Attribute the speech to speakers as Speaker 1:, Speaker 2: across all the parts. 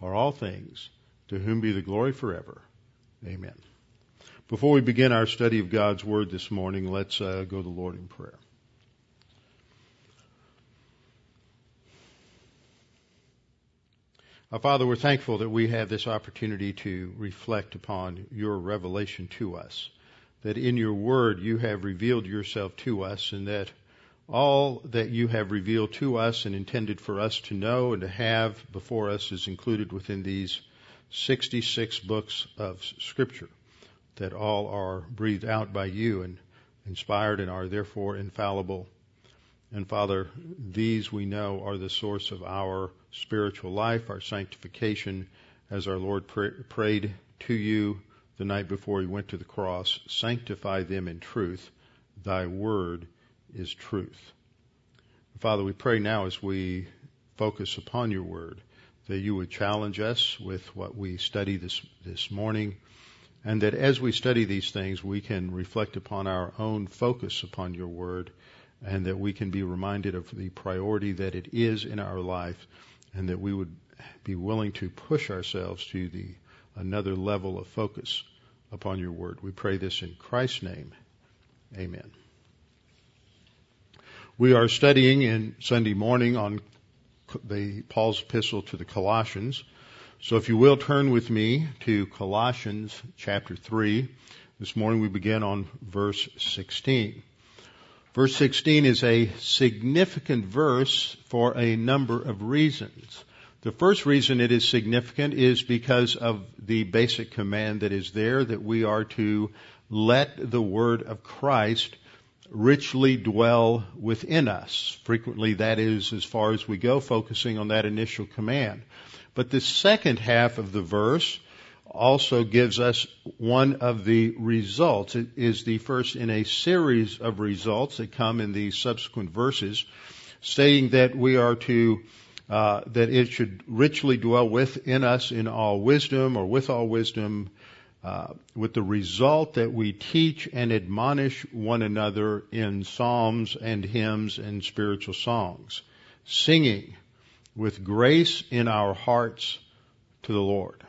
Speaker 1: are all things, to whom be the glory forever. Amen. Before we begin our study of God's Word this morning, let's uh, go to the Lord in prayer. Our Father, we're thankful that we have this opportunity to reflect upon your revelation to us. That in your Word you have revealed yourself to us and that all that you have revealed to us and intended for us to know and to have before us is included within these 66 books of Scripture that all are breathed out by you and inspired and are therefore infallible. And Father, these we know are the source of our spiritual life, our sanctification, as our Lord pray- prayed to you the night before he went to the cross. Sanctify them in truth. Thy word is truth. Father, we pray now as we focus upon your word that you would challenge us with what we study this, this morning, and that as we study these things, we can reflect upon our own focus upon your word, and that we can be reminded of the priority that it is in our life, and that we would be willing to push ourselves to the another level of focus upon your word. We pray this in Christ's name. Amen. We are studying in Sunday morning on the Paul's epistle to the Colossians. So if you will turn with me to Colossians chapter 3. This morning we begin on verse 16. Verse 16 is a significant verse for a number of reasons. The first reason it is significant is because of the basic command that is there that we are to let the word of Christ richly dwell within us. Frequently that is as far as we go, focusing on that initial command. But the second half of the verse also gives us one of the results. It is the first in a series of results that come in the subsequent verses, stating that we are to uh, that it should richly dwell within us in all wisdom or with all wisdom, uh, with the result that we teach and admonish one another in psalms and hymns and spiritual songs, singing with grace in our hearts to the Lord.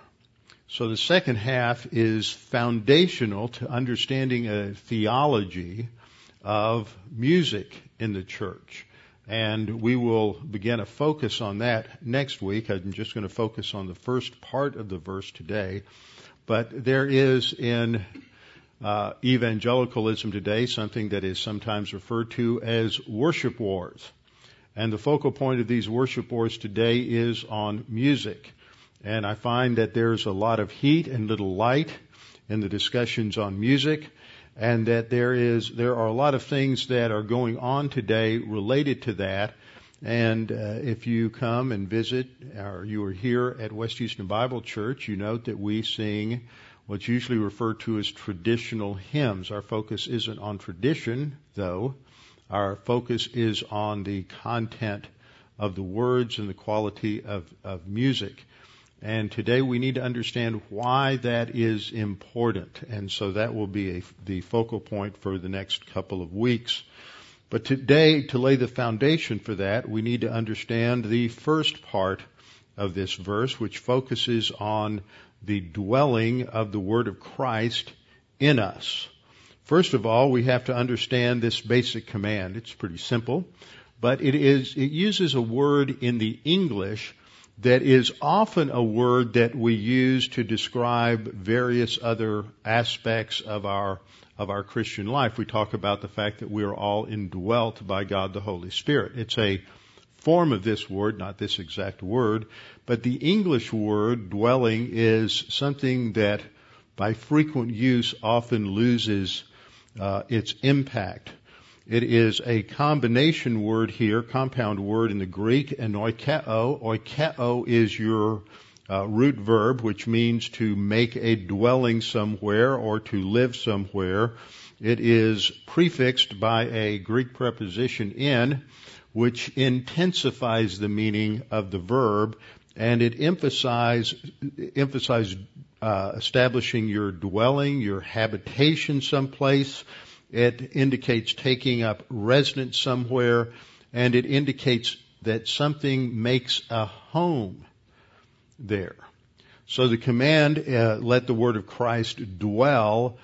Speaker 1: So the second half is foundational to understanding a theology of music in the church. And we will begin a focus on that next week. I'm just going to focus on the first part of the verse today. But there is in uh, evangelicalism today something that is sometimes referred to as worship wars. And the focal point of these worship wars today is on music. And I find that there's a lot of heat and little light in the discussions on music and that there is there are a lot of things that are going on today related to that and uh, if you come and visit, or you are here at West Houston Bible Church, you note that we sing what's usually referred to as traditional hymns. Our focus isn't on tradition, though. Our focus is on the content of the words and the quality of, of music. And today we need to understand why that is important. And so that will be a, the focal point for the next couple of weeks. But today, to lay the foundation for that, we need to understand the first part of this verse, which focuses on the dwelling of the Word of Christ in us. First of all, we have to understand this basic command. It's pretty simple, but it is, it uses a word in the English that is often a word that we use to describe various other aspects of our of our Christian life. We talk about the fact that we are all indwelt by God the Holy Spirit. It's a form of this word, not this exact word, but the English word dwelling is something that by frequent use often loses uh, its impact. It is a combination word here, compound word in the Greek, and oikeo. Oikeo is your uh, root verb, which means to make a dwelling somewhere or to live somewhere. It is prefixed by a Greek preposition in, which intensifies the meaning of the verb, and it emphasizes emphasize uh, establishing your dwelling, your habitation someplace, it indicates taking up residence somewhere, and it indicates that something makes a home there. So the command, uh, let the word of Christ dwell,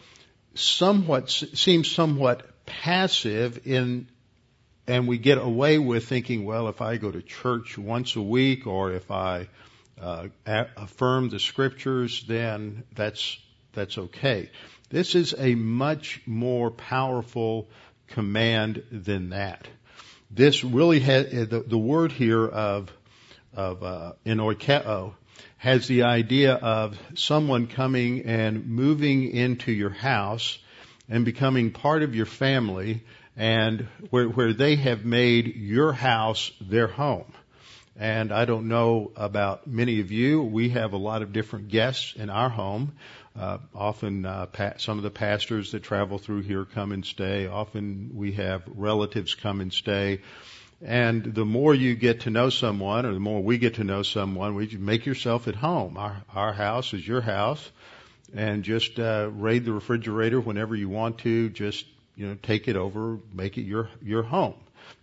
Speaker 1: somewhat seems somewhat passive in, and we get away with thinking, well, if I go to church once a week, or if I uh, affirm the scriptures, then that's that's okay. This is a much more powerful command than that. This really has the, the word here of of uh, enoikeo has the idea of someone coming and moving into your house and becoming part of your family and where, where they have made your house their home. And I don't know about many of you. We have a lot of different guests in our home. Uh, often, uh, pa- some of the pastors that travel through here come and stay. Often we have relatives come and stay. And the more you get to know someone, or the more we get to know someone, we make yourself at home. Our, our house is your house, and just uh, raid the refrigerator whenever you want to. Just you know, take it over, make it your your home.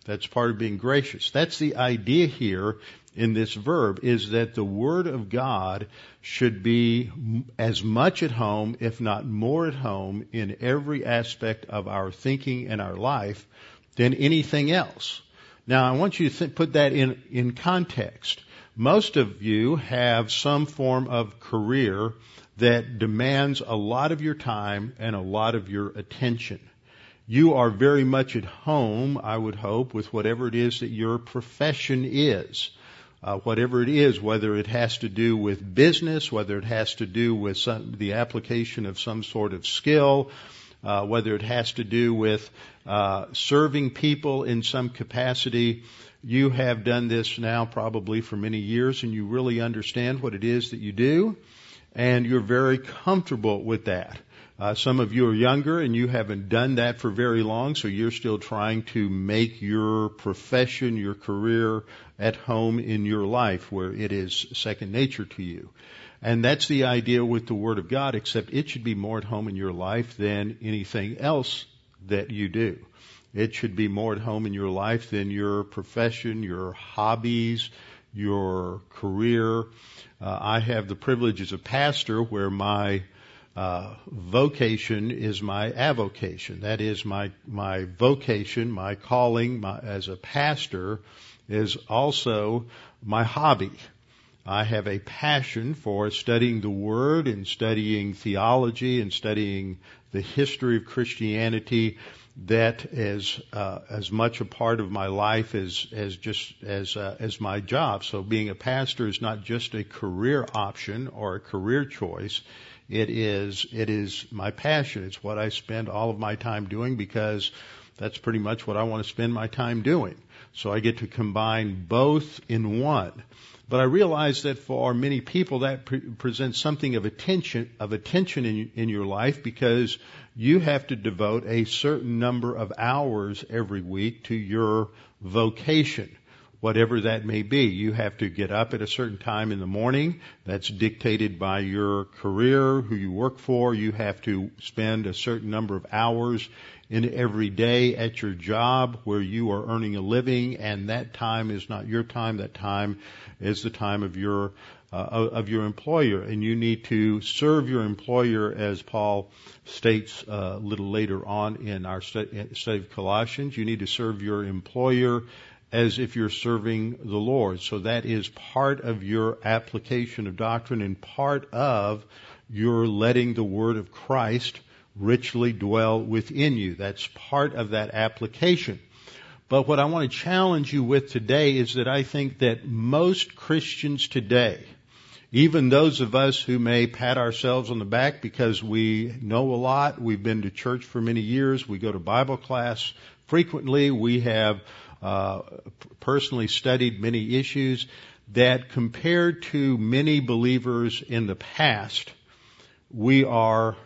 Speaker 1: That's part of being gracious. That's the idea here in this verb is that the Word of God should be as much at home, if not more at home, in every aspect of our thinking and our life than anything else. Now, I want you to th- put that in, in context. Most of you have some form of career that demands a lot of your time and a lot of your attention. You are very much at home, I would hope, with whatever it is that your profession is uh, whatever it is, whether it has to do with business, whether it has to do with some, the application of some sort of skill, uh, whether it has to do with uh, serving people in some capacity. You have done this now probably for many years, and you really understand what it is that you do, and you're very comfortable with that. Uh, some of you are younger and you haven't done that for very long, so you're still trying to make your profession, your career at home in your life where it is second nature to you. And that's the idea with the Word of God, except it should be more at home in your life than anything else that you do. It should be more at home in your life than your profession, your hobbies, your career. Uh, I have the privilege as a pastor where my uh, vocation is my avocation. That is my my vocation, my calling my, as a pastor is also my hobby. I have a passion for studying the Word and studying theology and studying the history of Christianity that is uh, as much a part of my life as as just as uh, as my job. So being a pastor is not just a career option or a career choice. It is, it is my passion. It's what I spend all of my time doing because that's pretty much what I want to spend my time doing. So I get to combine both in one. But I realize that for many people that pre- presents something of attention, of attention in, in your life because you have to devote a certain number of hours every week to your vocation whatever that may be. You have to get up at a certain time in the morning. That's dictated by your career, who you work for. You have to spend a certain number of hours in every day at your job where you are earning a living and that time is not your time. That time is the time of your uh, of your employer, and you need to serve your employer, as Paul states uh, a little later on in our study of Colossians. You need to serve your employer as if you're serving the Lord. So that is part of your application of doctrine and part of your letting the Word of Christ richly dwell within you. That's part of that application. But what I want to challenge you with today is that I think that most Christians today, even those of us who may pat ourselves on the back because we know a lot, we've been to church for many years, we go to Bible class frequently, we have uh, personally studied many issues that compared to many believers in the past, we are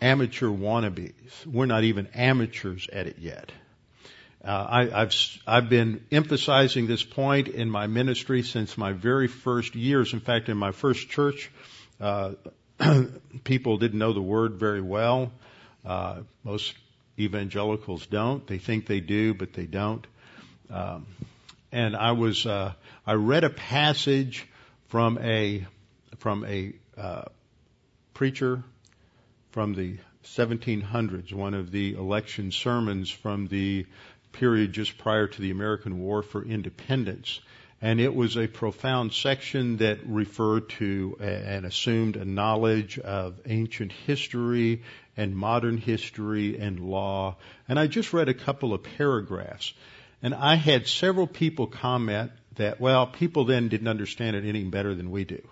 Speaker 1: amateur wannabes. We're not even amateurs at it yet. Uh, I, have I've been emphasizing this point in my ministry since my very first years. In fact, in my first church, uh, people didn't know the word very well. Uh, most evangelicals don't. They think they do, but they don't. Um, and I was uh, I read a passage from a from a uh, preacher from the 1700s, one of the election sermons from the period just prior to the American War for Independence. And it was a profound section that referred to and assumed a knowledge of ancient history and modern history and law. And I just read a couple of paragraphs. And I had several people comment that, well, people then didn't understand it any better than we do.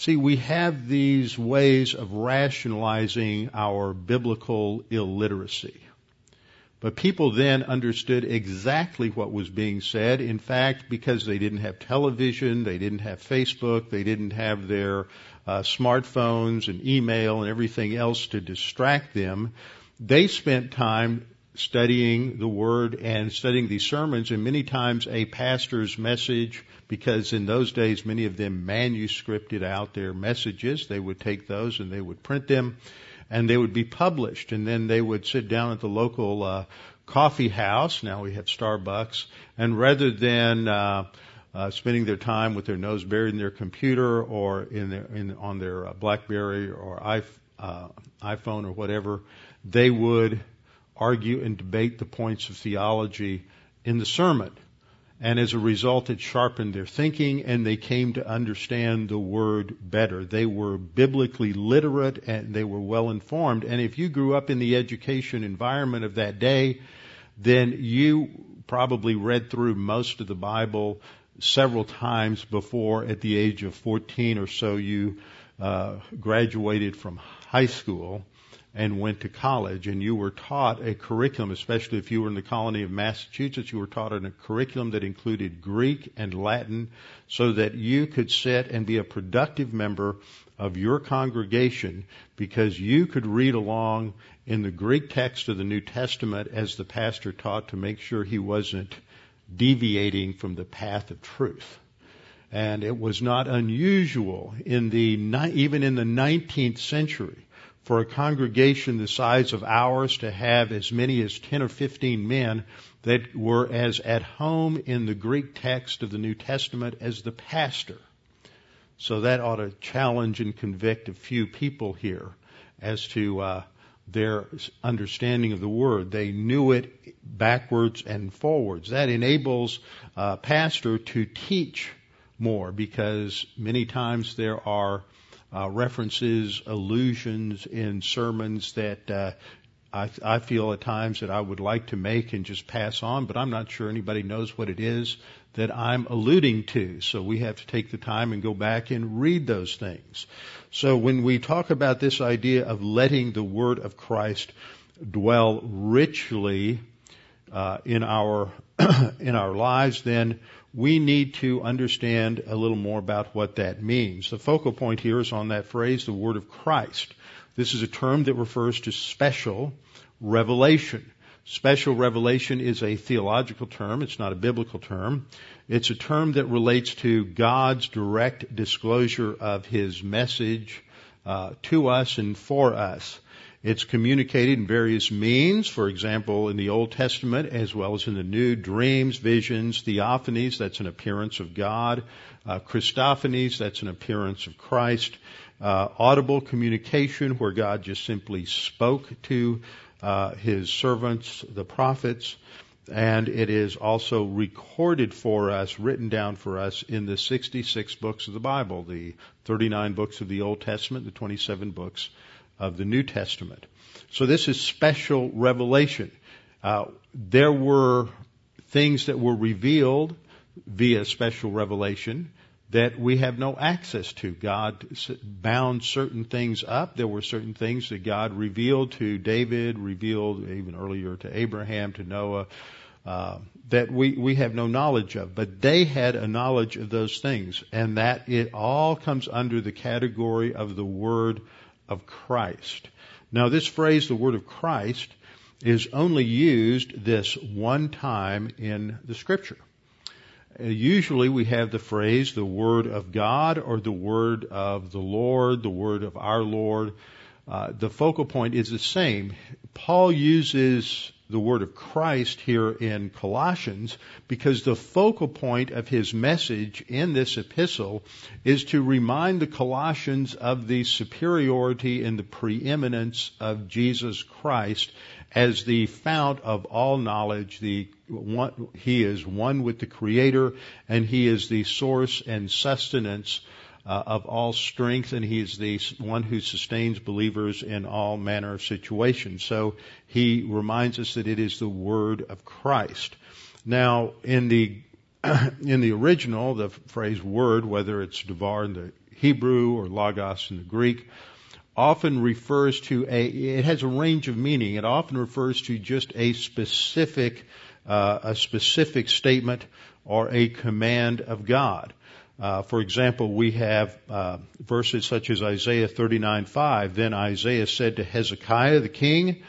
Speaker 1: See, we have these ways of rationalizing our biblical illiteracy. But people then understood exactly what was being said. In fact, because they didn't have television, they didn't have Facebook, they didn't have their uh, smartphones and email and everything else to distract them, they spent time studying the Word and studying these sermons, and many times a pastor's message, because in those days many of them manuscripted out their messages, they would take those and they would print them and they would be published. And then they would sit down at the local uh, coffee house. Now we have Starbucks, and rather than uh, uh, spending their time with their nose buried in their computer or in their in, on their uh, BlackBerry or uh, iPhone or whatever, they would argue and debate the points of theology in the sermon. And as a result, it sharpened their thinking and they came to understand the word better. They were biblically literate and they were well informed. And if you grew up in the education environment of that day, then you probably read through most of the Bible several times before at the age of 14 or so you uh, graduated from high school and went to college and you were taught a curriculum, especially if you were in the colony of Massachusetts, you were taught in a curriculum that included Greek and Latin so that you could sit and be a productive member of your congregation because you could read along in the Greek text of the New Testament as the pastor taught to make sure he wasn't deviating from the path of truth. And it was not unusual in the, even in the 19th century for a congregation the size of ours to have as many as 10 or 15 men that were as at home in the Greek text of the New Testament as the pastor. So that ought to challenge and convict a few people here as to uh, their understanding of the word. They knew it backwards and forwards. That enables a pastor to teach more because many times there are references, allusions in sermons that uh, I, I feel at times that I would like to make and just pass on, but I'm not sure anybody knows what it is that I'm alluding to. So we have to take the time and go back and read those things. So when we talk about this idea of letting the Word of Christ dwell richly uh, in our in our lives, then we need to understand a little more about what that means. The focal point here is on that phrase, the word of Christ. This is a term that refers to special revelation. Special revelation is a theological term. It's not a biblical term. It's a term that relates to God's direct disclosure of His message uh, to us and for us. It's communicated in various means. For example, in the Old Testament as well as in the New, dreams, visions, theophanies, that's an appearance of God. Uh, Christophanies, that's an appearance of Christ. Uh, audible communication, where God just simply spoke to uh, his servants, the prophets, and it is also recorded for us, written down for us in the 66 books of the Bible, the 39 books of the Old Testament, the 27 books of the New Testament. So this is special revelation. Uh, there were things that were revealed via special revelation that we have no access to. God bound certain things up. There were certain things that God revealed to David, revealed even earlier to Abraham, to Noah, uh, that we, we have no knowledge of. But they had a knowledge of those things, and that it all comes under the category of the Word of Christ. Now, this phrase, the Word of Christ, is only used this one time in the Scripture. Uh, usually we have the phrase the word of God or the word of the Lord, the word of our Lord. Uh, the focal point is the same. Paul uses the word of Christ here in Colossians because the focal point of his message in this epistle is to remind the Colossians of the superiority and the preeminence of Jesus Christ as the fount of all knowledge, the one, he is one with the Creator, and he is the source and sustenance uh, of all strength, and he is the one who sustains believers in all manner of situations. So he reminds us that it is the Word of Christ. Now, in the in the original, the phrase "word," whether it's "devar" in the Hebrew or "logos" in the Greek, often refers to a, it has a range of meaning. It often refers to just a specific, uh, a specific statement or a command of God. Uh, for example, we have uh, verses such as Isaiah 39:5. Then Isaiah said to Hezekiah the king,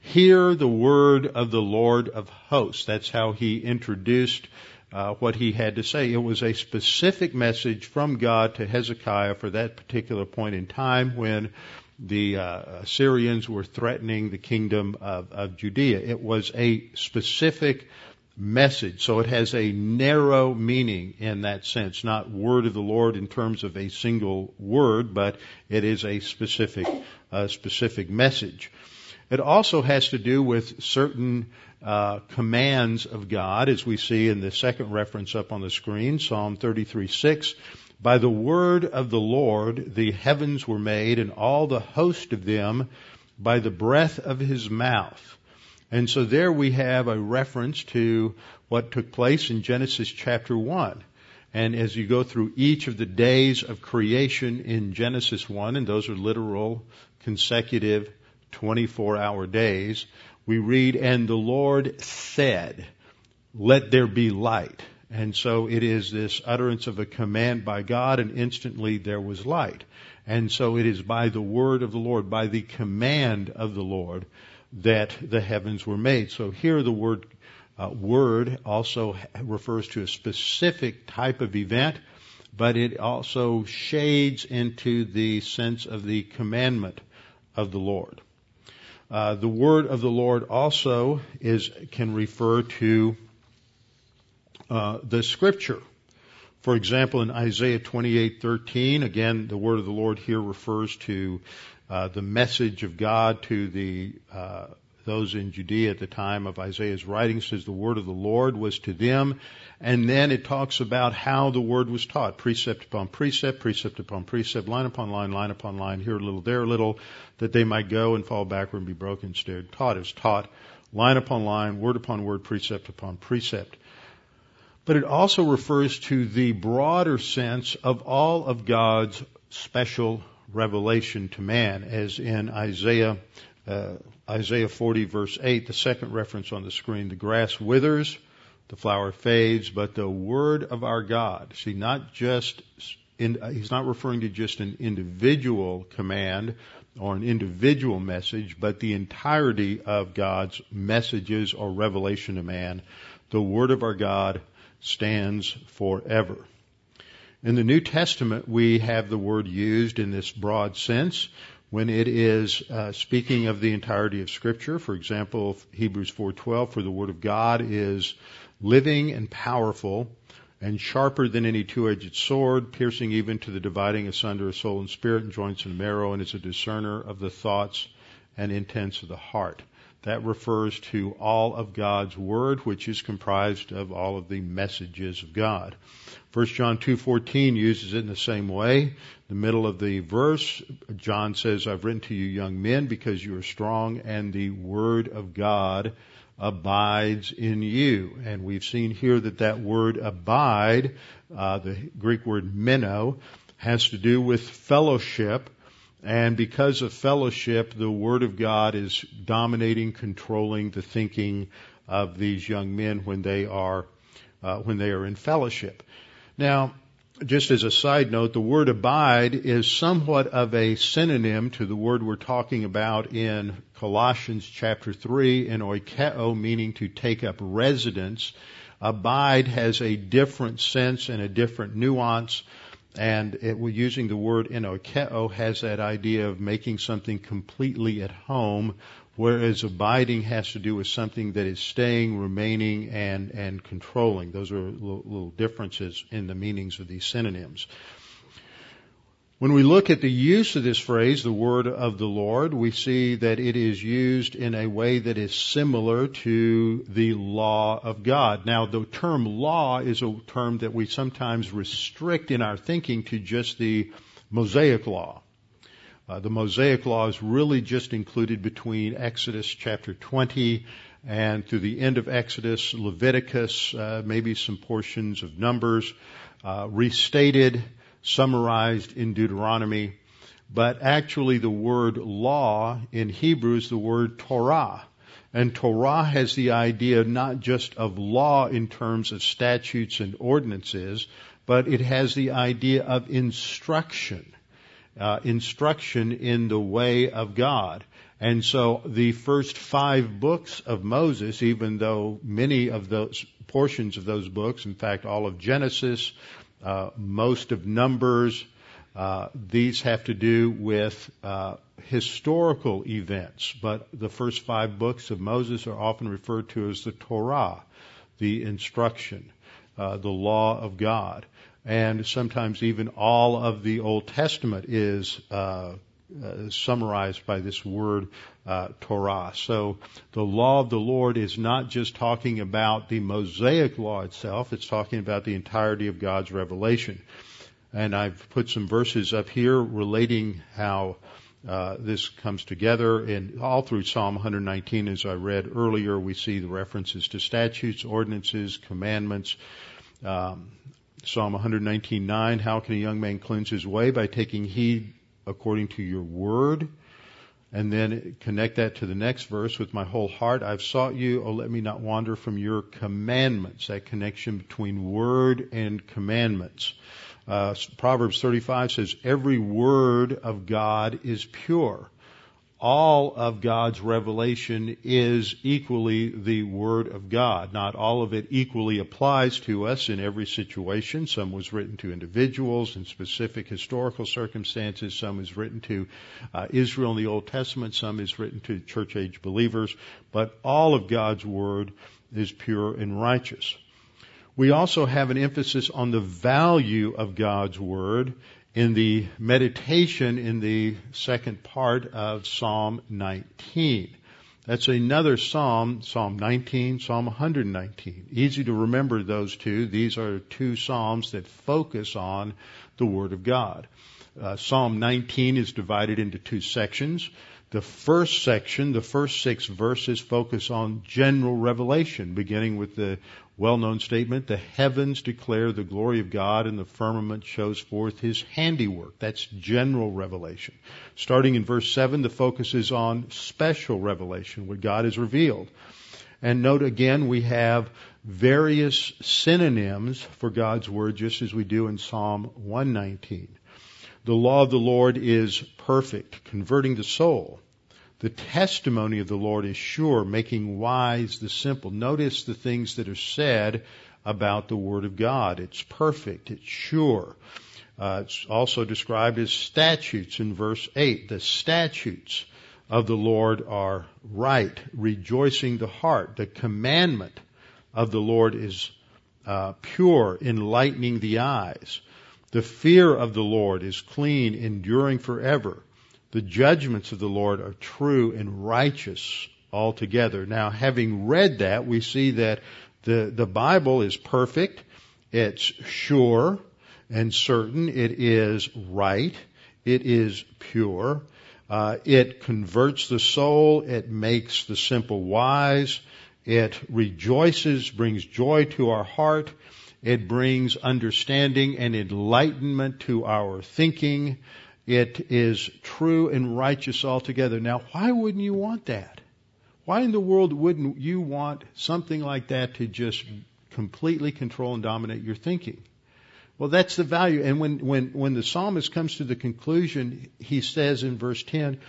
Speaker 1: "Hear the word of the Lord of hosts." That's how he introduced uh, what he had to say. It was a specific message from God to Hezekiah for that particular point in time when the uh, Assyrians were threatening the kingdom of, of Judea. It was a specific message. So it has a narrow meaning in that sense, not word of the Lord in terms of a single word, but it is a specific, uh, specific message. It also has to do with certain uh, commands of God, as we see in the second reference up on the screen, Psalm 33:6. By the word of the Lord the heavens were made, and all the host of them by the breath of his mouth. And so there we have a reference to what took place in Genesis chapter 1. And as you go through each of the days of creation in Genesis 1, and those are literal consecutive 24 hour days, we read, and the Lord said, let there be light. And so it is this utterance of a command by God, and instantly there was light. And so it is by the word of the Lord, by the command of the Lord, that the heavens were made. So here the word uh, word also refers to a specific type of event, but it also shades into the sense of the commandment of the Lord. Uh, the word of the Lord also is can refer to uh, the scripture. For example, in Isaiah 28:13, again, the word of the Lord here refers to uh, the message of God to the uh, those in Judea at the time of Isaiah's writing. says the word of the Lord was to them, and then it talks about how the word was taught, precept upon precept, precept upon precept, line upon line, line upon line, here a little, there a little, that they might go and fall backward and be broken instead. Taught is taught, line upon line, word upon word, precept upon precept. But it also refers to the broader sense of all of God's special revelation to man, as in Isaiah uh, Isaiah 40 verse 8, the second reference on the screen. The grass withers, the flower fades, but the word of our God. See, not just in, he's not referring to just an individual command or an individual message, but the entirety of God's messages or revelation to man. The word of our God stands forever. In the New Testament, we have the word used in this broad sense when it is uh, speaking of the entirety of Scripture. For example, Hebrews 4:12, for the Word of God is living and powerful and sharper than any two-edged sword, piercing even to the dividing asunder of soul and spirit and joints and marrow, and is a discerner of the thoughts and intents of the heart. That refers to all of God's Word, which is comprised of all of the messages of God. 1 John 2.14 uses it in the same way. The middle of the verse, John says, I've written to you young men because you are strong and the Word of God abides in you. And we've seen here that that word abide, uh, the Greek word meno, has to do with fellowship. And because of fellowship, the Word of God is dominating, controlling the thinking of these young men when they are, uh, when they are in fellowship. Now, just as a side note, the word abide is somewhat of a synonym to the word we're talking about in Colossians chapter 3 enoikeo, meaning to take up residence. Abide has a different sense and a different nuance, and it, using the word enoikeo has that idea of making something completely at home whereas abiding has to do with something that is staying, remaining, and, and controlling. Those are little differences in the meanings of these synonyms. When we look at the use of this phrase, the word of the Lord, we see that it is used in a way that is similar to the law of God. Now, the term law is a term that we sometimes restrict in our thinking to just the Mosaic law. Uh, the Mosaic law is really just included between Exodus chapter 20 and through the end of Exodus, Leviticus, uh, maybe some portions of Numbers, uh, restated, summarized in Deuteronomy. But actually the word law in Hebrew is the word Torah. And Torah has the idea not just of law in terms of statutes and ordinances, but it has the idea of instruction uh, instruction in the way of God. And so the first five books of Moses, even though many of those portions of those books, in fact, all of Genesis, uh, most of Numbers, uh, these have to do with uh, historical events. But the first five books of Moses are often referred to as the Torah, the instruction, uh, the law of God and sometimes even all of the Old Testament is uh, summarized by this word uh, Torah. So the law of the Lord is not just talking about the Mosaic law itself; it's talking about the entirety of God's revelation. And I've put some verses up here relating how uh, this comes together. And all through Psalm 119, as I read earlier, we see the references to statutes, ordinances, commandments. Um, Psalm 119:9, how can a young man cleanse his way by taking heed according to your word? And then connect that to the next verse with my whole heart. I've sought you, oh let me not wander from your commandments. That connection between word and commandments. Uh, Proverbs 35 says, every word of God is pure all of God's revelation is equally the Word of God. Not all of it equally applies to us in every situation. Some was written to individuals in specific historical circumstances. Some is written to uh, Israel in the Old Testament. Some is written to church age believers. But all of God's Word is pure and righteous. We also have an emphasis on the value of God's Word in the meditation in the second part of Psalm 19. That's another psalm, Psalm 19, Psalm 119. Easy to remember those two. These are two psalms that focus on the Word of God. Uh, psalm 19 is divided into two sections. The first section, the first six verses focus on general revelation, beginning with the well-known statement, the heavens declare the glory of God and the firmament shows forth his handiwork. That's general revelation. Starting in verse 7, the focus is on special revelation, what God has revealed. And note again, we have various synonyms for God's word, just as we do in Psalm 119. The law of the Lord is perfect, converting the soul. The testimony of the Lord is sure, making wise the simple. Notice the things that are said about the Word of God. It's perfect. It's sure. Uh, it's also described as statutes in verse 8. The statutes of the Lord are right, rejoicing the heart. The commandment of the Lord is uh, pure, enlightening the eyes. The fear of the Lord is clean, enduring forever. The judgments of the Lord are true and righteous, altogether. Now, having read that, we see that the, the Bible is perfect, it's sure and certain, it is right, it is pure, uh, it converts the soul, it makes the simple wise, it rejoices, brings joy to our heart, it brings understanding and enlightenment to our thinking. It is true and righteous altogether. Now, why wouldn't you want that? Why in the world wouldn't you want something like that to just completely control and dominate your thinking? Well, that's the value. And when, when, when the psalmist comes to the conclusion, he says in verse 10,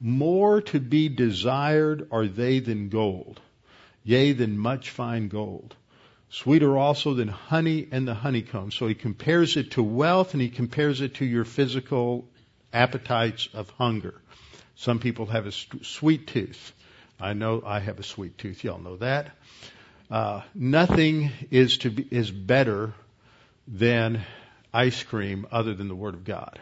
Speaker 1: more to be desired are they than gold, yea, than much fine gold. Sweeter also than honey and the honeycomb. So he compares it to wealth and he compares it to your physical appetites of hunger. Some people have a sweet tooth. I know I have a sweet tooth. Y'all know that. Uh, nothing is to be, is better than ice cream other than the Word of God.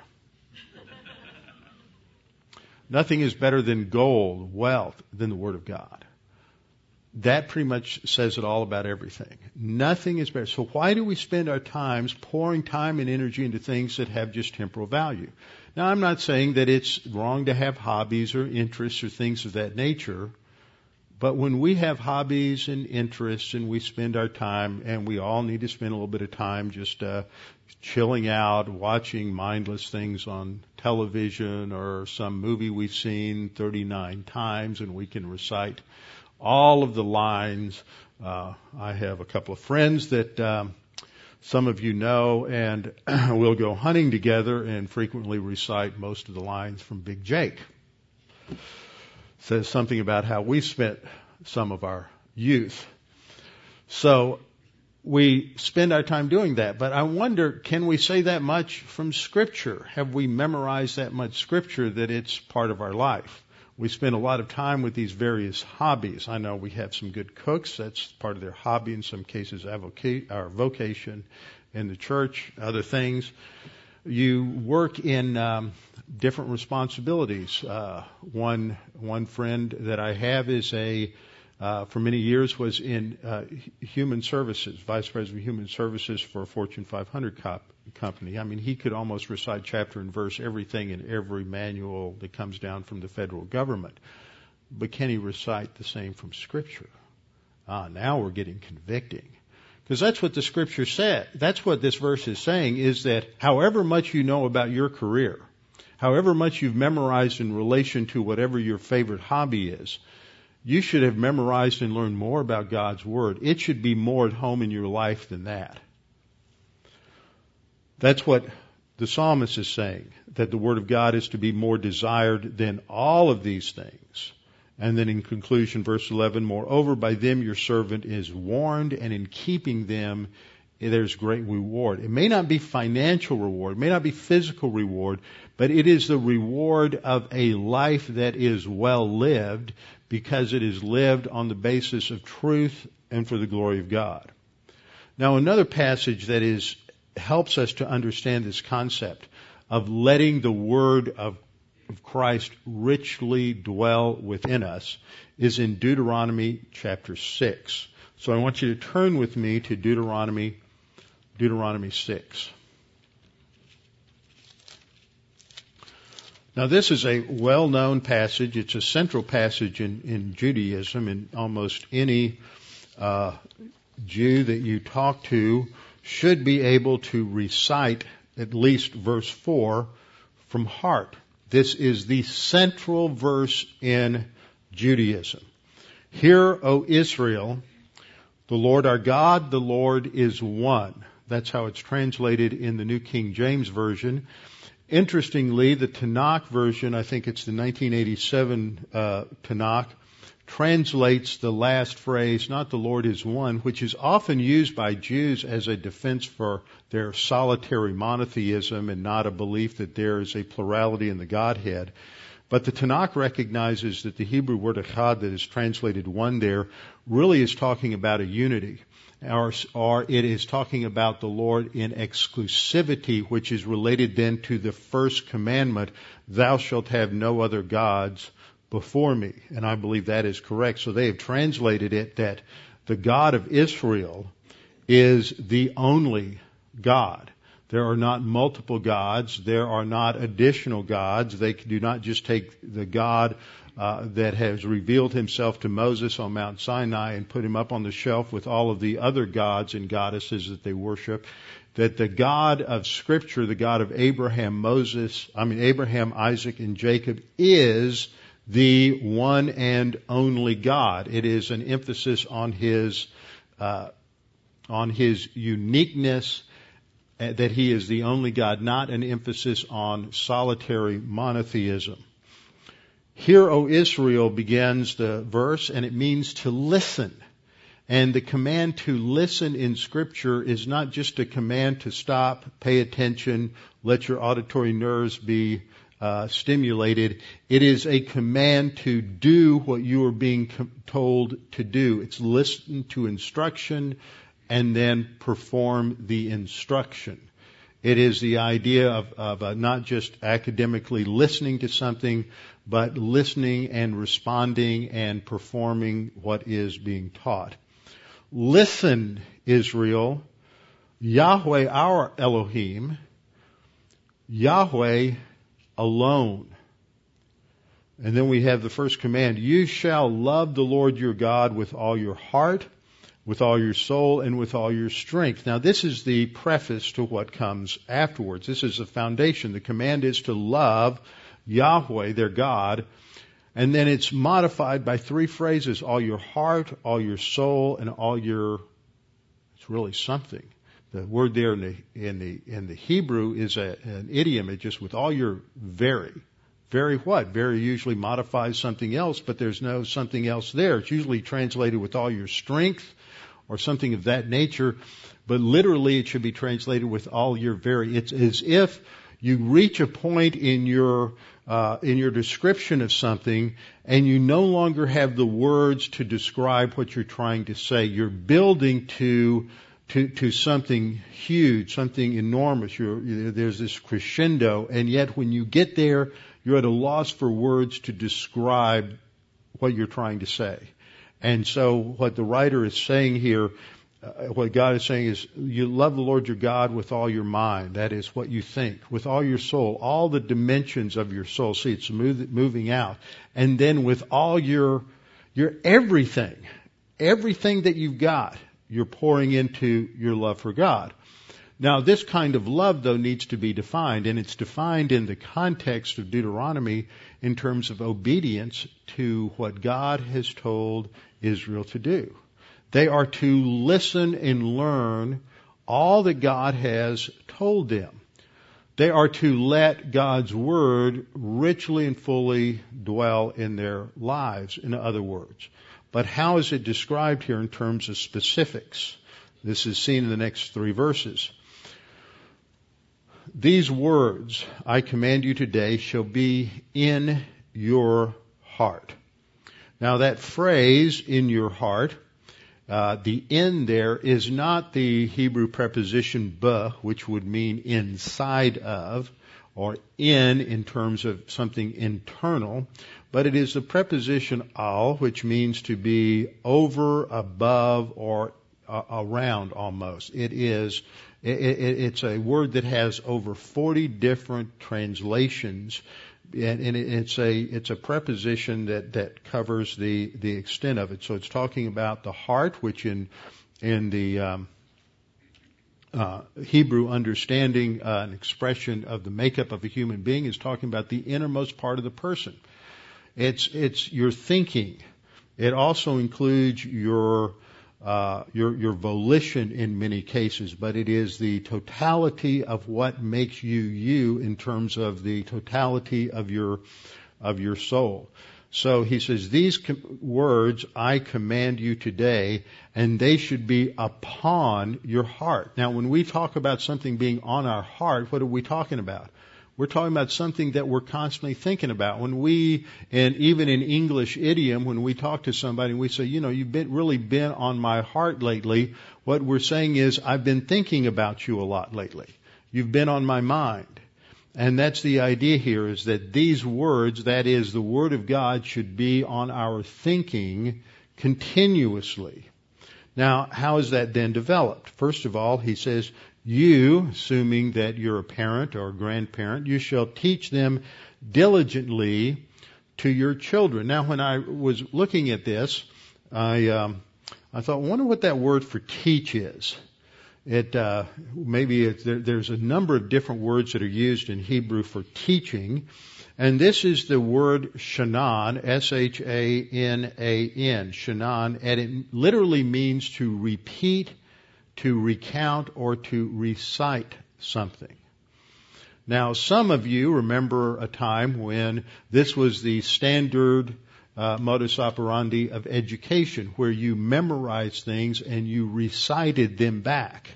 Speaker 1: Nothing is better than gold, wealth, than the Word of God. That pretty much says it all about everything. Nothing is better. So why do we spend our times pouring time and energy into things that have just temporal value? Now I'm not saying that it's wrong to have hobbies or interests or things of that nature. But when we have hobbies and interests and we spend our time, and we all need to spend a little bit of time just uh, chilling out, watching mindless things on television or some movie we've seen 39 times, and we can recite all of the lines. Uh, I have a couple of friends that um, some of you know, and we'll go hunting together and frequently recite most of the lines from Big Jake says something about how we spent some of our youth. So we spend our time doing that. But I wonder, can we say that much from Scripture? Have we memorized that much Scripture that it's part of our life? We spend a lot of time with these various hobbies. I know we have some good cooks. That's part of their hobby. In some cases, our vocation in the church, other things. You work in um, different responsibilities. Uh, one one friend that I have is a uh, for many years was in uh, human services, vice president of human services for a Fortune 500 cop, company. I mean, he could almost recite chapter and verse everything in every manual that comes down from the federal government. But can he recite the same from Scripture? Ah, now we're getting convicting. Because that's what the Scripture said. That's what this verse is saying is that however much you know about your career, however much you've memorized in relation to whatever your favorite hobby is, you should have memorized and learned more about God's Word. It should be more at home in your life than that. That's what the psalmist is saying, that the Word of God is to be more desired than all of these things. And then in conclusion, verse 11, moreover, by them your servant is warned, and in keeping them there's great reward. It may not be financial reward, it may not be physical reward, but it is the reward of a life that is well lived because it is lived on the basis of truth and for the glory of God. Now another passage that is helps us to understand this concept of letting the word of, of Christ richly dwell within us is in Deuteronomy chapter 6. So I want you to turn with me to Deuteronomy Deuteronomy 6. Now, this is a well known passage. It's a central passage in, in Judaism, and almost any uh, Jew that you talk to should be able to recite at least verse 4 from heart. This is the central verse in Judaism. Hear, O Israel, the Lord our God, the Lord is one. That's how it's translated in the New King James Version. Interestingly, the Tanakh version, I think it's the 1987 uh, Tanakh, translates the last phrase, not the Lord is one, which is often used by Jews as a defense for their solitary monotheism and not a belief that there is a plurality in the Godhead. But the Tanakh recognizes that the Hebrew word echad that is translated one there really is talking about a unity or, or it is talking about the Lord in exclusivity, which is related then to the first commandment, thou shalt have no other gods before me. And I believe that is correct. So they have translated it that the God of Israel is the only God. There are not multiple gods. There are not additional gods. They do not just take the God uh, that has revealed himself to Moses on Mount Sinai and put him up on the shelf with all of the other gods and goddesses that they worship. That the God of Scripture, the God of Abraham, Moses, I mean Abraham, Isaac, and Jacob is the one and only God. It is an emphasis on his uh, on his uniqueness uh, that he is the only God, not an emphasis on solitary monotheism. Hear, O Israel, begins the verse, and it means to listen. And the command to listen in Scripture is not just a command to stop, pay attention, let your auditory nerves be uh, stimulated. It is a command to do what you are being told to do. It's listen to instruction and then perform the instruction. It is the idea of, of uh, not just academically listening to something, but listening and responding and performing what is being taught. Listen, Israel, Yahweh our Elohim, Yahweh alone. And then we have the first command, you shall love the Lord your God with all your heart, with all your soul, and with all your strength. Now this is the preface to what comes afterwards. This is the foundation. The command is to love Yahweh, their God, and then it's modified by three phrases, all your heart, all your soul, and all your, it's really something. The word there in the, in the, in the Hebrew is a, an idiom. It just with all your very. Very what? Very usually modifies something else, but there's no something else there. It's usually translated with all your strength or something of that nature, but literally it should be translated with all your very. It's as if you reach a point in your uh, in your description of something, and you no longer have the words to describe what you're trying to say. You're building to to, to something huge, something enormous. You're, there's this crescendo, and yet when you get there, you're at a loss for words to describe what you're trying to say. And so what the writer is saying here, uh, what God is saying is, you love the Lord your God with all your mind. That is what you think, with all your soul, all the dimensions of your soul. See, it's moving out. And then with all your, your everything, everything that you've got you're pouring into your love for God. Now, this kind of love, though, needs to be defined, and it's defined in the context of Deuteronomy in terms of obedience to what God has told Israel to do. They are to listen and learn all that God has told them. They are to let God's Word richly and fully dwell in their lives, in other words. But how is it described here in terms of specifics? This is seen in the next three verses. These words I command you today shall be in your heart. Now that phrase, in your heart, uh, the in there is not the Hebrew preposition ba, which would mean inside of, or in in terms of something internal, but it is the preposition al, which means to be over, above, or uh, around almost. It is, it, it, it's a word that has over 40 different translations, and, and it's a, it's a preposition that, that covers the, the extent of it. So it's talking about the heart, which in, in the, um, uh, Hebrew understanding, uh, an expression of the makeup of a human being is talking about the innermost part of the person. It's, it's your thinking. It also includes your, uh, your, your volition in many cases, but it is the totality of what makes you you in terms of the totality of your, of your soul. So he says, these com- words I command you today, and they should be upon your heart. Now when we talk about something being on our heart, what are we talking about? We're talking about something that we're constantly thinking about. When we, and even in English idiom, when we talk to somebody and we say, you know, you've been, really been on my heart lately, what we're saying is, I've been thinking about you a lot lately. You've been on my mind. And that's the idea here is that these words, that is the Word of God, should be on our thinking continuously. Now, how is that then developed? First of all, he says, you, assuming that you're a parent or a grandparent, you shall teach them diligently to your children. Now, when I was looking at this, I um, I thought, I wonder what that word for teach is. It uh, maybe there, there's a number of different words that are used in Hebrew for teaching, and this is the word shanan, S-H-A-N-A-N, shanan, and it literally means to repeat, to recount, or to recite something. Now, some of you remember a time when this was the standard uh, modus operandi of education, where you memorize things and you recited them back.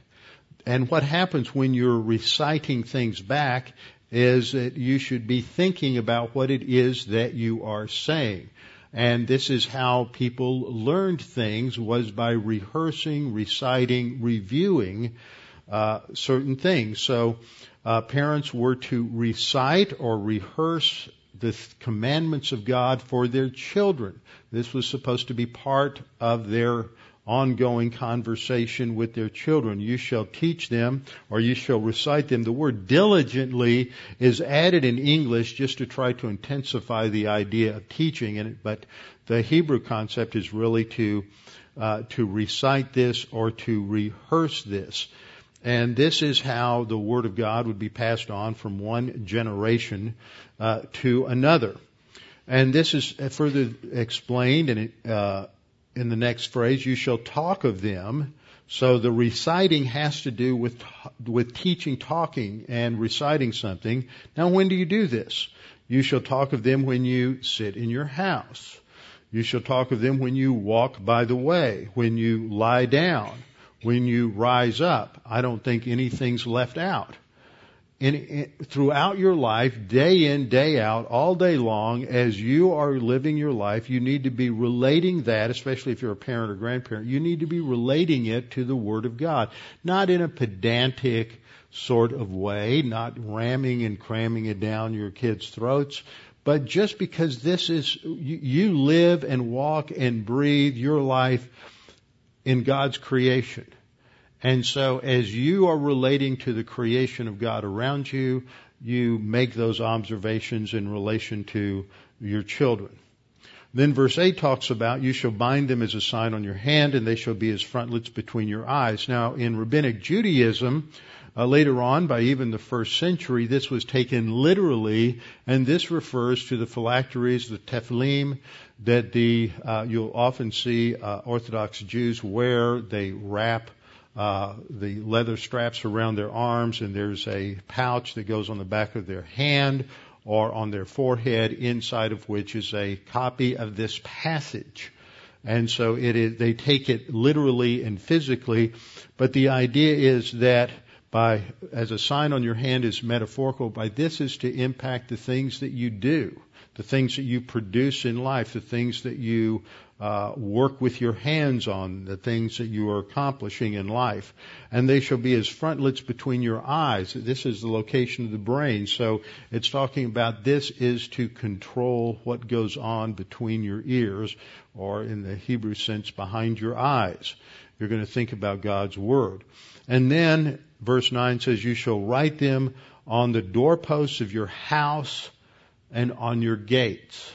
Speaker 1: And what happens when you're reciting things back is that you should be thinking about what it is that you are saying. And this is how people learned things was by rehearsing, reciting, reviewing uh, certain things. So uh, parents were to recite or rehearse the commandments of God for their children. This was supposed to be part of their ongoing conversation with their children. You shall teach them or you shall recite them. The word diligently is added in English just to try to intensify the idea of teaching in it, but the Hebrew concept is really to uh, to recite this or to rehearse this. And this is how the Word of God would be passed on from one generation uh, to another. And this is further explained in, uh, in the next phrase, you shall talk of them. So the reciting has to do with, with teaching, talking, and reciting something. Now when do you do this? You shall talk of them when you sit in your house. You shall talk of them when you walk by the way, when you lie down when you rise up. I don't think anything's left out. In, in, throughout your life, day in, day out, all day long, as you are living your life, you need to be relating that, especially if you're a parent or grandparent, you need to be relating it to the Word of God. Not in a pedantic sort of way, not ramming and cramming it down your kids' throats, but just because this is, you, you live and walk and breathe your life in God's creation. And so as you are relating to the creation of God around you, you make those observations in relation to your children. Then verse 8 talks about you shall bind them as a sign on your hand and they shall be as frontlets between your eyes. Now in rabbinic Judaism, uh, later on by even the first century, this was taken literally and this refers to the phylacteries, the tefillin, that the, uh, you'll often see uh, Orthodox Jews wear. They wrap uh, the leather straps around their arms, and there's a pouch that goes on the back of their hand or on their forehead, inside of which is a copy of this passage. And so it is, they take it literally and physically, but the idea is that by, as a sign on your hand is metaphorical, by this is to impact the things that you do, the things that you produce in life, the things that you uh, work with your hands on the things that you are accomplishing in life. And they shall be as frontlets between your eyes. This is the location of the brain. So it's talking about this is to control what goes on between your ears, or in the Hebrew sense, behind your eyes. You're going to think about God's Word. And then verse 9 says, You shall write them on the doorposts of your house and on your gates.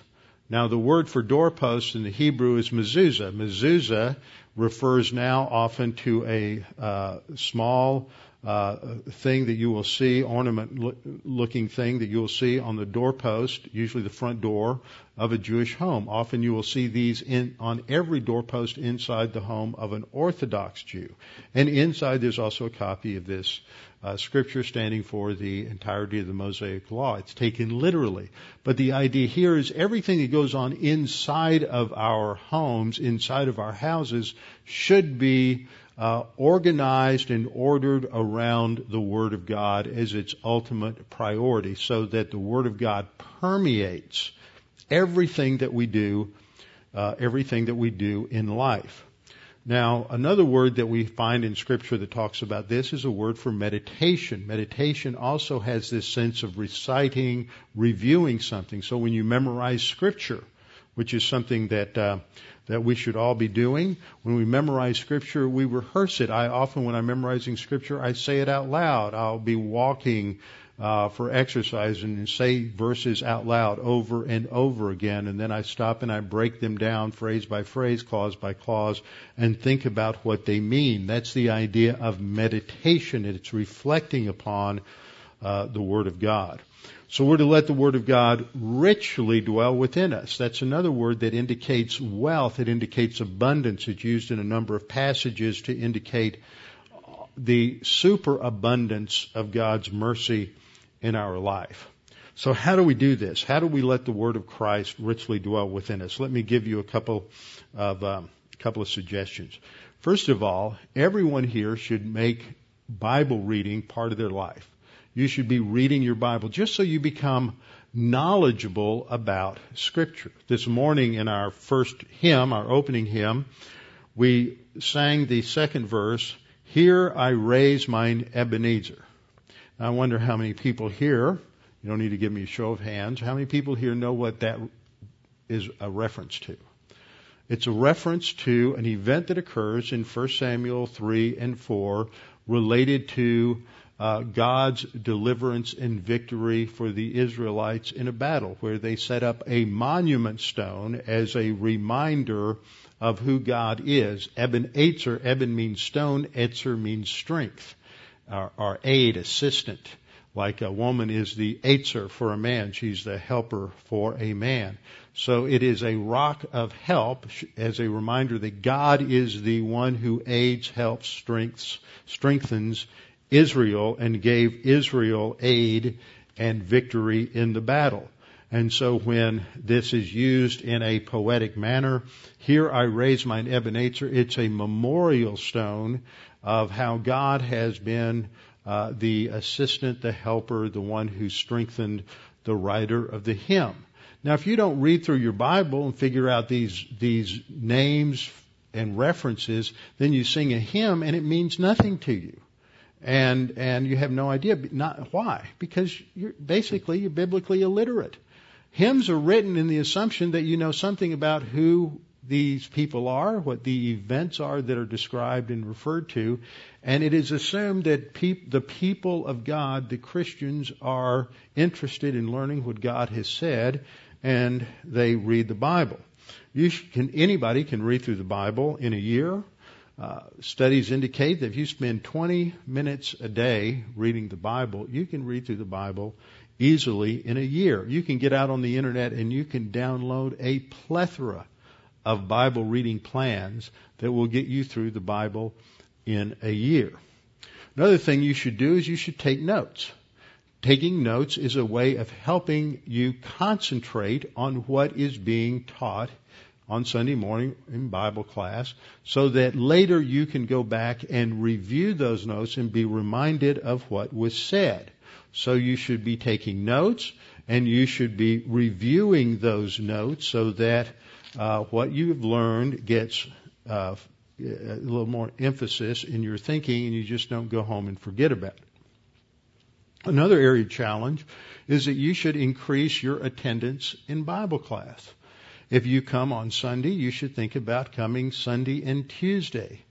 Speaker 1: Now, the word for doorpost in the Hebrew is mezuzah. Mezuzah refers now often to a uh, small uh, thing that you will see, ornament looking thing that you will see on the doorpost, usually the front door of a Jewish home. Often you will see these in, on every doorpost inside the home of an Orthodox Jew. And inside there's also a copy of this uh, scripture standing for the entirety of the Mosaic Law. It's taken literally. But the idea here is everything that goes on inside of our homes, inside of our houses, should be uh, organized and ordered around the Word of God as its ultimate priority, so that the Word of God permeates everything that we do, uh, everything that we do in life. Now, another word that we find in Scripture that talks about this is a word for meditation. Meditation also has this sense of reciting, reviewing something. So when you memorize Scripture, which is something that uh, that we should all be doing. When we memorize scripture, we rehearse it. I often, when I'm memorizing scripture, I say it out loud. I'll be walking uh, for exercise and say verses out loud over and over again, and then I stop and I break them down phrase by phrase, clause by clause, and think about what they mean. That's the idea of meditation. It's reflecting upon uh, the Word of God. So we're to let the Word of God richly dwell within us. That's another word that indicates wealth. It indicates abundance. It's used in a number of passages to indicate the superabundance of God's mercy in our life. So how do we do this? How do we let the Word of Christ richly dwell within us? Let me give you a couple of um, couple of suggestions. First of all, everyone here should make Bible reading part of their life you should be reading your Bible just so you become knowledgeable about Scripture. This morning in our first hymn, our opening hymn, we sang the second verse, Here I raise mine Ebenezer. I wonder how many people here, you don't need to give me a show of hands, how many people here know what that is a reference to? It's a reference to an event that occurs in 1 Samuel 3 and 4 related to uh, God's deliverance and victory for the Israelites in a battle, where they set up a monument stone as a reminder of who God is. Eben Etzer, Eben means stone, Etzer means strength, or aid, assistant. Like a woman is the Etzer for a man, she's the helper for a man. So it is a rock of help as a reminder that God is the one who aids, helps, strengths, strengthens, Israel and gave Israel aid and victory in the battle. And so when this is used in a poetic manner, here I raise mine Ebenezer, it's a memorial stone of how God has been uh, the assistant, the helper, the one who strengthened the writer of the hymn. Now, if you don't read through your Bible and figure out these these names and references, then you sing a hymn and it means nothing to you and and you have no idea not why because you're basically you're biblically illiterate. Hymns are written in the assumption that you know something about who these people are, what the events are that are described and referred to, and it is assumed that peop- the people of God, the Christians, are interested in learning what God has said, and they read the Bible. You can anybody can read through the Bible in a year, uh, studies indicate that if you spend 20 minutes a day reading the Bible, you can read through the Bible easily in a year. You can get out on the internet and you can download a plethora of Bible reading plans that will get you through the Bible in a year. Another thing you should do is you should take notes. Taking notes is a way of helping you concentrate on what is being taught on Sunday morning in Bible class so that later you can go back and review those notes and be reminded of what was said. So you should be taking notes and you should be reviewing those notes so that uh, what you've learned gets uh, a little more emphasis in your thinking and you just don't go home and forget about it. Another area of challenge is that you should increase your attendance in Bible class. If you come on Sunday, you should think about coming Sunday and Tuesday,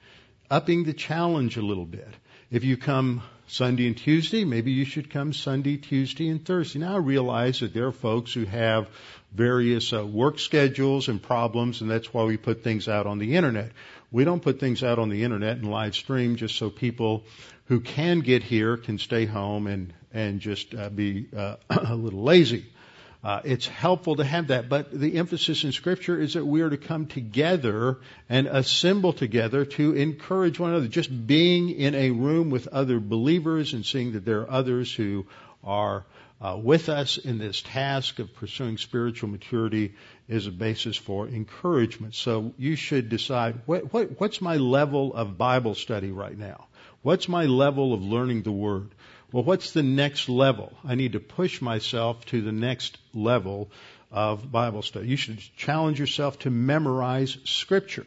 Speaker 1: upping the challenge a little bit. If you come Sunday and Tuesday, maybe you should come Sunday, Tuesday, and Thursday. Now I realize that there are folks who have various uh, work schedules and problems, and that's why we put things out on the internet. We don't put things out on the internet and live stream just so people who can get here can stay home and and just uh, be uh, a little lazy. Uh, it's helpful to have that, but the emphasis in Scripture is that we are to come together and assemble together to encourage one another. Just being in a room with other believers and seeing that there are others who are uh, with us in this task of pursuing spiritual maturity is a basis for encouragement. So you should decide what, what, what's my level of Bible study right now? What's my level of learning the Word? Well, what's the next level? I need to push myself to the next level of Bible study. You should challenge yourself to memorize Scripture.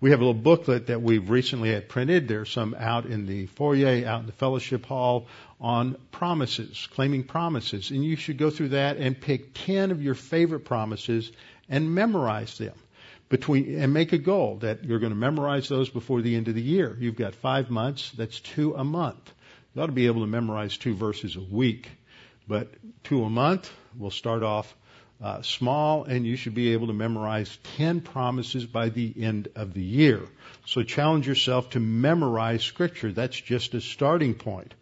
Speaker 1: We have a little booklet that we've recently had printed. There's some out in the foyer, out in the fellowship hall on promises, claiming promises. And you should go through that and pick 10 of your favorite promises and memorize them between and make a goal that you're going to memorize those before the end of the year. You've got five months. That's two a month. You ought to be able to memorize two verses a week, but two a month. We'll start off uh, small, and you should be able to memorize 10 promises by the end of the year. So challenge yourself to memorize Scripture. That's just a starting point.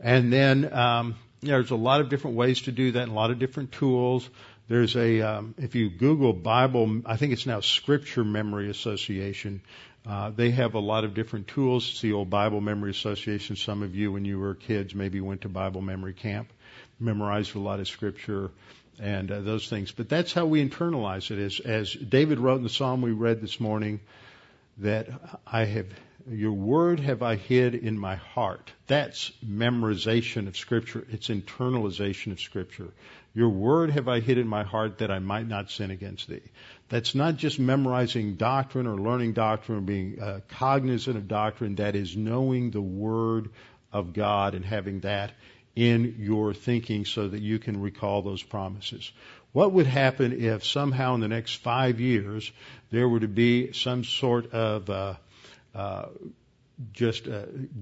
Speaker 1: And then um, there's a lot of different ways to do that, and a lot of different tools. There's a, um, if you Google Bible, I think it's now Scripture Memory Association. Uh, they have a lot of different tools. It's the old Bible Memory Association. Some of you, when you were kids, maybe went to Bible memory camp, memorized a lot of Scripture and uh, those things. But that's how we internalize it. As, as David wrote in the psalm we read this morning, that I have your word have I hid in my heart. That's memorization of Scripture. It's internalization of Scripture. Your word have I hid in my heart that I might not sin against thee. That's not just memorizing doctrine or learning doctrine or being uh, cognizant of doctrine. That is knowing the word of God and having that in your thinking so that you can recall those promises. What would happen if somehow in the next five years there were to be some sort of uh, uh, just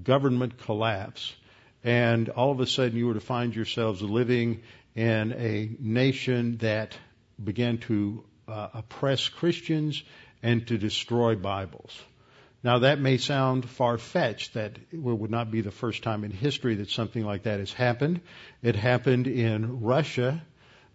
Speaker 1: government collapse, and all of a sudden you were to find yourselves living in a nation that began to uh, oppress Christians and to destroy Bibles? Now that may sound far-fetched that it would not be the first time in history that something like that has happened. It happened in Russia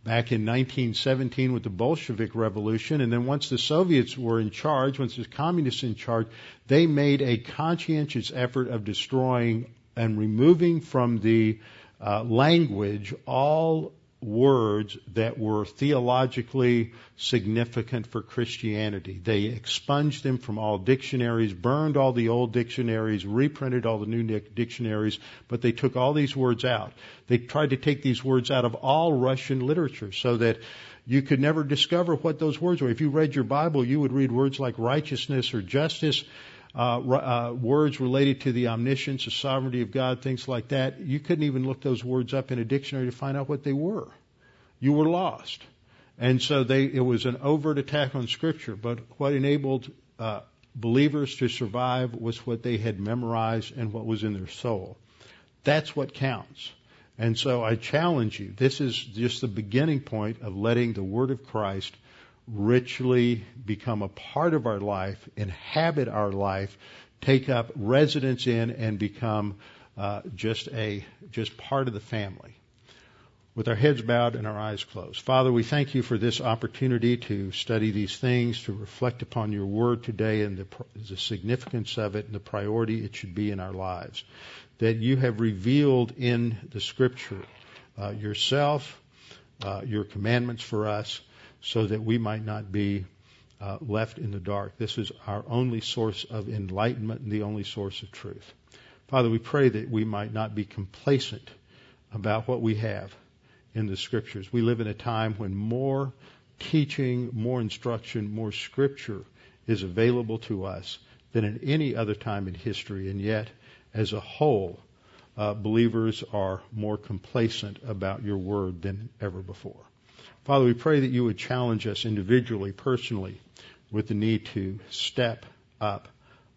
Speaker 1: back in 1917 with the Bolshevik Revolution, and then once the Soviets were in charge, once the communists in charge, they made a conscientious effort of destroying and removing from the uh, language all words that were theologically significant for Christianity. They expunged them from all dictionaries, burned all the old dictionaries, reprinted all the new dictionaries, but they took all these words out. They tried to take these words out of all Russian literature so that you could never discover what those words were. If you read your Bible, you would read words like righteousness or justice, uh, uh, words related to the omniscience, the sovereignty of God, things like that. You couldn't even look those words up in a dictionary to find out what they were. You were lost. And so they, it was an overt attack on Scripture. But what enabled uh, believers to survive was what they had memorized and what was in their soul. That's what counts. And so I challenge you. This is just the beginning point of letting the Word of Christ richly become a part of our life, inhabit our life, take up residence in, and become uh, just a just part of the family. With our heads bowed and our eyes closed. Father, we thank you for this opportunity to study these things, to reflect upon your word today and the, the significance of it and the priority it should be in our lives. That you have revealed in the scripture uh, yourself, uh, your commandments for us, so that we might not be uh, left in the dark. This is our only source of enlightenment and the only source of truth. Father, we pray that we might not be complacent about what we have in the scriptures. We live in a time when more teaching, more instruction, more scripture is available to us than in any other time in history, and yet, as a whole, uh, believers are more complacent about your word than ever before. Father, we pray that you would challenge us individually, personally, with the need to step up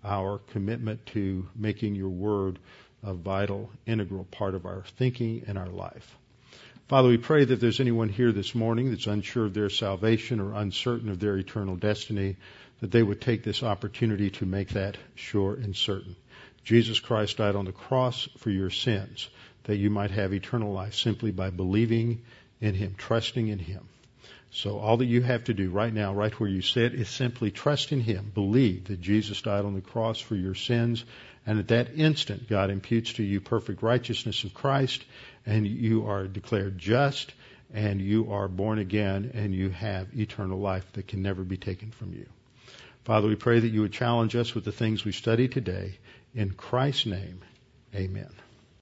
Speaker 1: our commitment to making your word a vital, integral part of our thinking and our life. Father, we pray that there's anyone here this morning that's unsure of their salvation or uncertain of their eternal destiny, that they would take this opportunity to make that sure and certain. Jesus Christ died on the cross for your sins, that you might have eternal life simply by believing in Him, trusting in Him. So all that you have to do right now, right where you sit, is simply trust in Him. Believe that Jesus died on the cross for your sins. And at that instant, God imputes to you perfect righteousness of Christ, and you are declared just, and you are born again, and you have eternal life that can never be taken from you. Father, we pray that you would challenge us with the things we study today. In Christ's name, amen.